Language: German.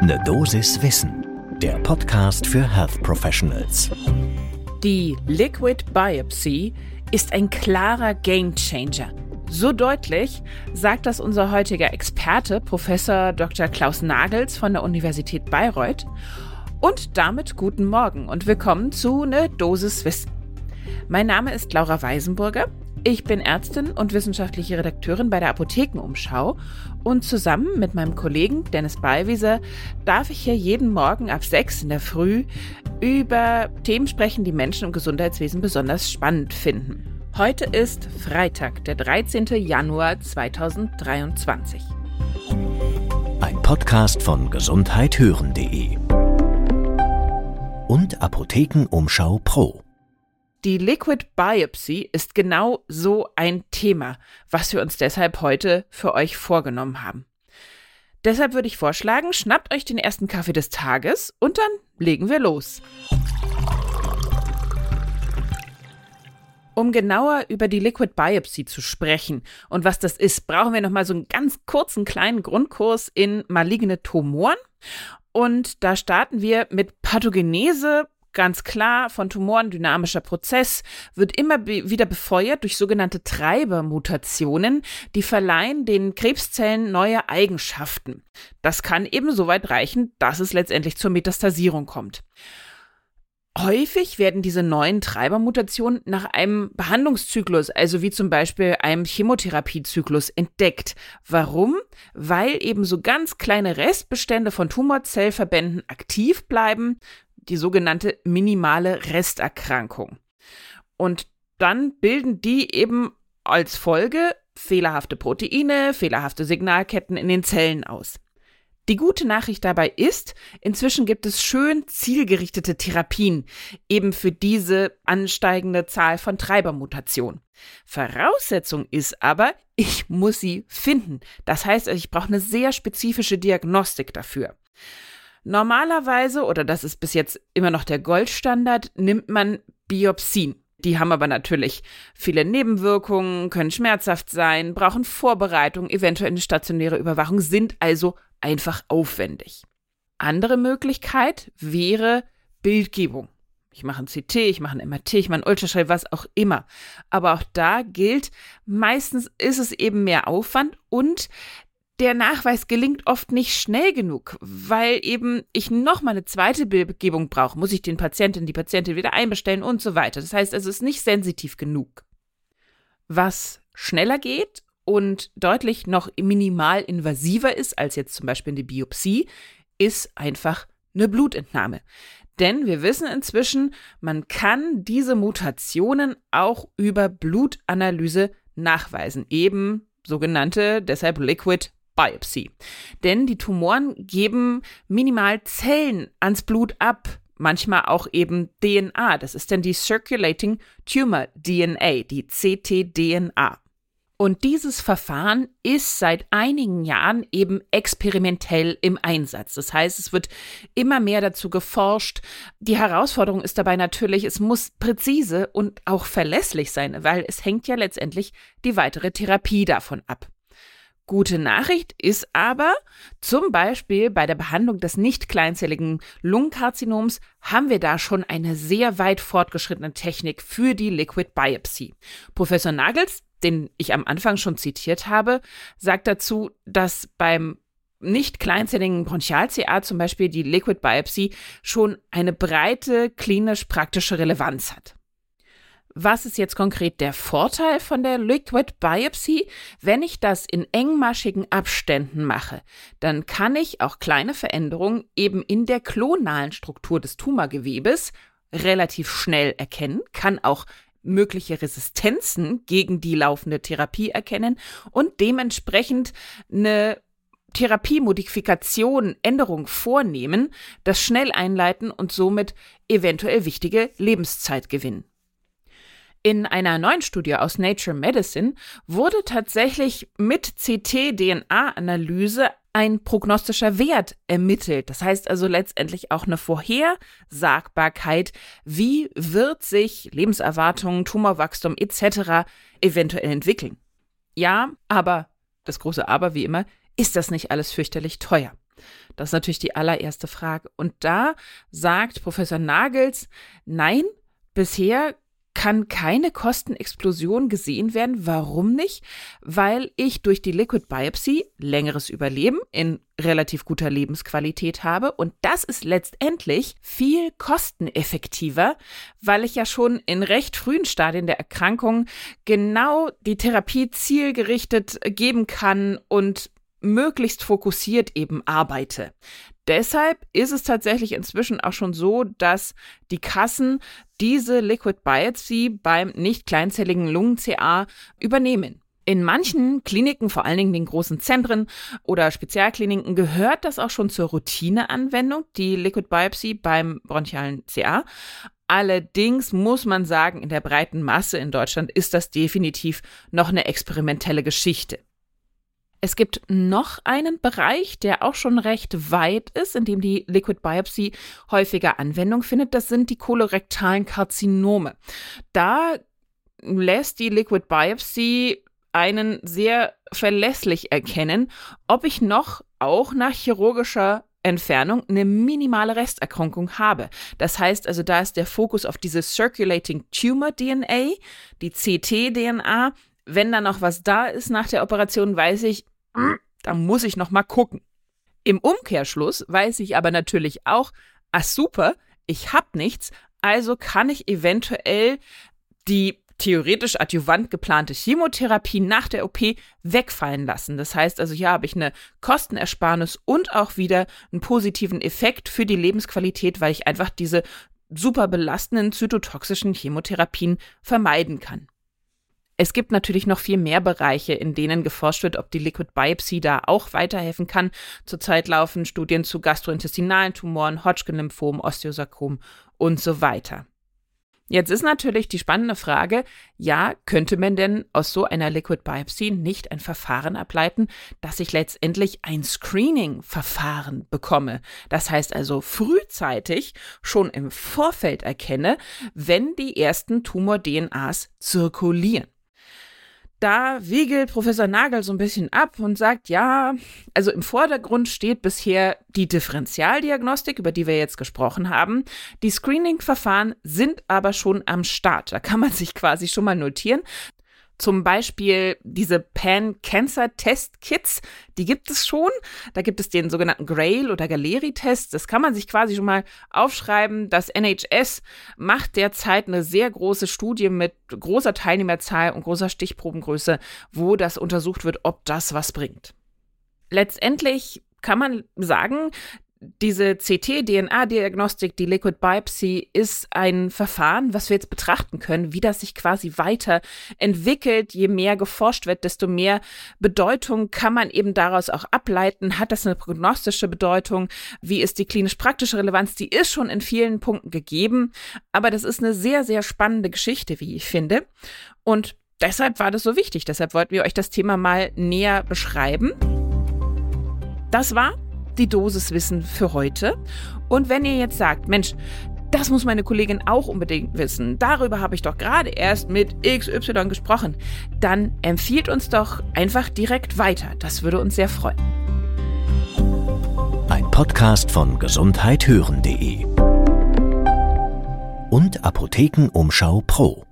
Ne Dosis Wissen, der Podcast für Health Professionals. Die Liquid Biopsy ist ein klarer Gamechanger. So deutlich sagt das unser heutiger Experte, Professor Dr. Klaus Nagels von der Universität Bayreuth. Und damit guten Morgen und willkommen zu Ne Dosis Wissen. Mein Name ist Laura Weisenburger. Ich bin Ärztin und wissenschaftliche Redakteurin bei der Apothekenumschau und zusammen mit meinem Kollegen Dennis Ballwieser darf ich hier jeden Morgen ab sechs in der Früh über Themen sprechen, die Menschen im Gesundheitswesen besonders spannend finden. Heute ist Freitag, der 13. Januar 2023. Ein Podcast von gesundheithören.de und Apothekenumschau Pro. Die Liquid Biopsy ist genau so ein Thema, was wir uns deshalb heute für euch vorgenommen haben. Deshalb würde ich vorschlagen, schnappt euch den ersten Kaffee des Tages und dann legen wir los. Um genauer über die Liquid Biopsy zu sprechen und was das ist, brauchen wir nochmal so einen ganz kurzen kleinen Grundkurs in maligne Tumoren. Und da starten wir mit Pathogenese, Ganz klar, von Tumoren dynamischer Prozess wird immer be wieder befeuert durch sogenannte Treibermutationen, die verleihen den Krebszellen neue Eigenschaften. Das kann eben so weit reichen, dass es letztendlich zur Metastasierung kommt. Häufig werden diese neuen Treibermutationen nach einem Behandlungszyklus, also wie zum Beispiel einem Chemotherapiezyklus, entdeckt. Warum? Weil eben so ganz kleine Restbestände von Tumorzellverbänden aktiv bleiben, die sogenannte minimale Resterkrankung. Und dann bilden die eben als Folge fehlerhafte Proteine, fehlerhafte Signalketten in den Zellen aus. Die gute Nachricht dabei ist, inzwischen gibt es schön zielgerichtete Therapien eben für diese ansteigende Zahl von Treibermutationen. Voraussetzung ist aber, ich muss sie finden. Das heißt, ich brauche eine sehr spezifische Diagnostik dafür. Normalerweise, oder das ist bis jetzt immer noch der Goldstandard, nimmt man Biopsien. Die haben aber natürlich viele Nebenwirkungen, können schmerzhaft sein, brauchen Vorbereitung, eventuell eine stationäre Überwachung, sind also einfach aufwendig. Andere Möglichkeit wäre Bildgebung. Ich mache ein CT, ich mache ein MRT, ich mache ein Ultraschall, was auch immer. Aber auch da gilt, meistens ist es eben mehr Aufwand und der Nachweis gelingt oft nicht schnell genug, weil eben ich nochmal eine zweite Bildgebung brauche, muss ich den Patienten, die Patientin wieder einbestellen und so weiter. Das heißt, es ist nicht sensitiv genug. Was schneller geht und deutlich noch minimal invasiver ist als jetzt zum Beispiel eine Biopsie, ist einfach eine Blutentnahme. Denn wir wissen inzwischen, man kann diese Mutationen auch über Blutanalyse nachweisen. Eben sogenannte, deshalb Liquid Biopsy. Denn die Tumoren geben minimal Zellen ans Blut ab, manchmal auch eben DNA. Das ist dann die Circulating Tumor DNA, die ctDNA. Und dieses Verfahren ist seit einigen Jahren eben experimentell im Einsatz. Das heißt, es wird immer mehr dazu geforscht. Die Herausforderung ist dabei natürlich, es muss präzise und auch verlässlich sein, weil es hängt ja letztendlich die weitere Therapie davon ab. Gute Nachricht ist aber, zum Beispiel bei der Behandlung des nicht kleinzelligen Lungenkarzinoms haben wir da schon eine sehr weit fortgeschrittene Technik für die Liquid Biopsy. Professor Nagels, den ich am Anfang schon zitiert habe, sagt dazu, dass beim nicht kleinzelligen Bronchial-CA zum Beispiel die Liquid Biopsy schon eine breite klinisch praktische Relevanz hat. Was ist jetzt konkret der Vorteil von der Liquid Biopsy? Wenn ich das in engmaschigen Abständen mache, dann kann ich auch kleine Veränderungen eben in der klonalen Struktur des Tumorgewebes relativ schnell erkennen, kann auch mögliche Resistenzen gegen die laufende Therapie erkennen und dementsprechend eine Therapiemodifikation, Änderung vornehmen, das schnell einleiten und somit eventuell wichtige Lebenszeit gewinnen. In einer neuen Studie aus Nature Medicine wurde tatsächlich mit CT-DNA-Analyse ein prognostischer Wert ermittelt. Das heißt also letztendlich auch eine Vorhersagbarkeit, wie wird sich Lebenserwartung, Tumorwachstum etc. eventuell entwickeln. Ja, aber das große Aber wie immer, ist das nicht alles fürchterlich teuer. Das ist natürlich die allererste Frage. Und da sagt Professor Nagels, nein, bisher kann keine Kostenexplosion gesehen werden. Warum nicht? Weil ich durch die Liquid Biopsy längeres Überleben in relativ guter Lebensqualität habe. Und das ist letztendlich viel kosteneffektiver, weil ich ja schon in recht frühen Stadien der Erkrankung genau die Therapie zielgerichtet geben kann und möglichst fokussiert eben arbeite. Deshalb ist es tatsächlich inzwischen auch schon so, dass die Kassen diese Liquid Biopsy beim nicht kleinzelligen Lungen-CA übernehmen. In manchen Kliniken, vor allen Dingen den großen Zentren oder Spezialkliniken, gehört das auch schon zur Routineanwendung, die Liquid Biopsy beim bronchialen CA. Allerdings muss man sagen, in der breiten Masse in Deutschland ist das definitiv noch eine experimentelle Geschichte. Es gibt noch einen Bereich, der auch schon recht weit ist, in dem die Liquid Biopsy häufiger Anwendung findet. Das sind die kolorektalen Karzinome. Da lässt die Liquid Biopsy einen sehr verlässlich erkennen, ob ich noch auch nach chirurgischer Entfernung eine minimale Resterkrankung habe. Das heißt also, da ist der Fokus auf diese Circulating Tumor DNA, die CT-DNA, wenn da noch was da ist nach der Operation, weiß ich, hm, da muss ich noch mal gucken. Im Umkehrschluss weiß ich aber natürlich auch, ah super, ich habe nichts, also kann ich eventuell die theoretisch adjuvant geplante Chemotherapie nach der OP wegfallen lassen. Das heißt also, hier habe ich eine Kostenersparnis und auch wieder einen positiven Effekt für die Lebensqualität, weil ich einfach diese super belastenden zytotoxischen Chemotherapien vermeiden kann. Es gibt natürlich noch viel mehr Bereiche, in denen geforscht wird, ob die Liquid Biopsy da auch weiterhelfen kann. Zurzeit laufen Studien zu gastrointestinalen Tumoren, Hodgkin-Lymphom, Osteosarkom und so weiter. Jetzt ist natürlich die spannende Frage, ja, könnte man denn aus so einer Liquid Biopsy nicht ein Verfahren ableiten, dass ich letztendlich ein Screening-Verfahren bekomme? Das heißt also frühzeitig schon im Vorfeld erkenne, wenn die ersten Tumor-DNAs zirkulieren da wiegelt Professor Nagel so ein bisschen ab und sagt, ja, also im Vordergrund steht bisher die Differentialdiagnostik, über die wir jetzt gesprochen haben. Die Screening-Verfahren sind aber schon am Start. Da kann man sich quasi schon mal notieren. Zum Beispiel diese Pan-Cancer-Test-Kits, die gibt es schon. Da gibt es den sogenannten Grail- oder Galeri-Test. Das kann man sich quasi schon mal aufschreiben. Das NHS macht derzeit eine sehr große Studie mit großer Teilnehmerzahl und großer Stichprobengröße, wo das untersucht wird, ob das was bringt. Letztendlich kann man sagen, diese CT-DNA-Diagnostik, die Liquid Biopsy, ist ein Verfahren, was wir jetzt betrachten können, wie das sich quasi weiterentwickelt. Je mehr geforscht wird, desto mehr Bedeutung kann man eben daraus auch ableiten. Hat das eine prognostische Bedeutung? Wie ist die klinisch-praktische Relevanz? Die ist schon in vielen Punkten gegeben. Aber das ist eine sehr, sehr spannende Geschichte, wie ich finde. Und deshalb war das so wichtig. Deshalb wollten wir euch das Thema mal näher beschreiben. Das war die Dosiswissen für heute. Und wenn ihr jetzt sagt, Mensch, das muss meine Kollegin auch unbedingt wissen. Darüber habe ich doch gerade erst mit XY gesprochen. Dann empfiehlt uns doch einfach direkt weiter. Das würde uns sehr freuen. Ein Podcast von gesundheithören.de und Apothekenumschau Pro.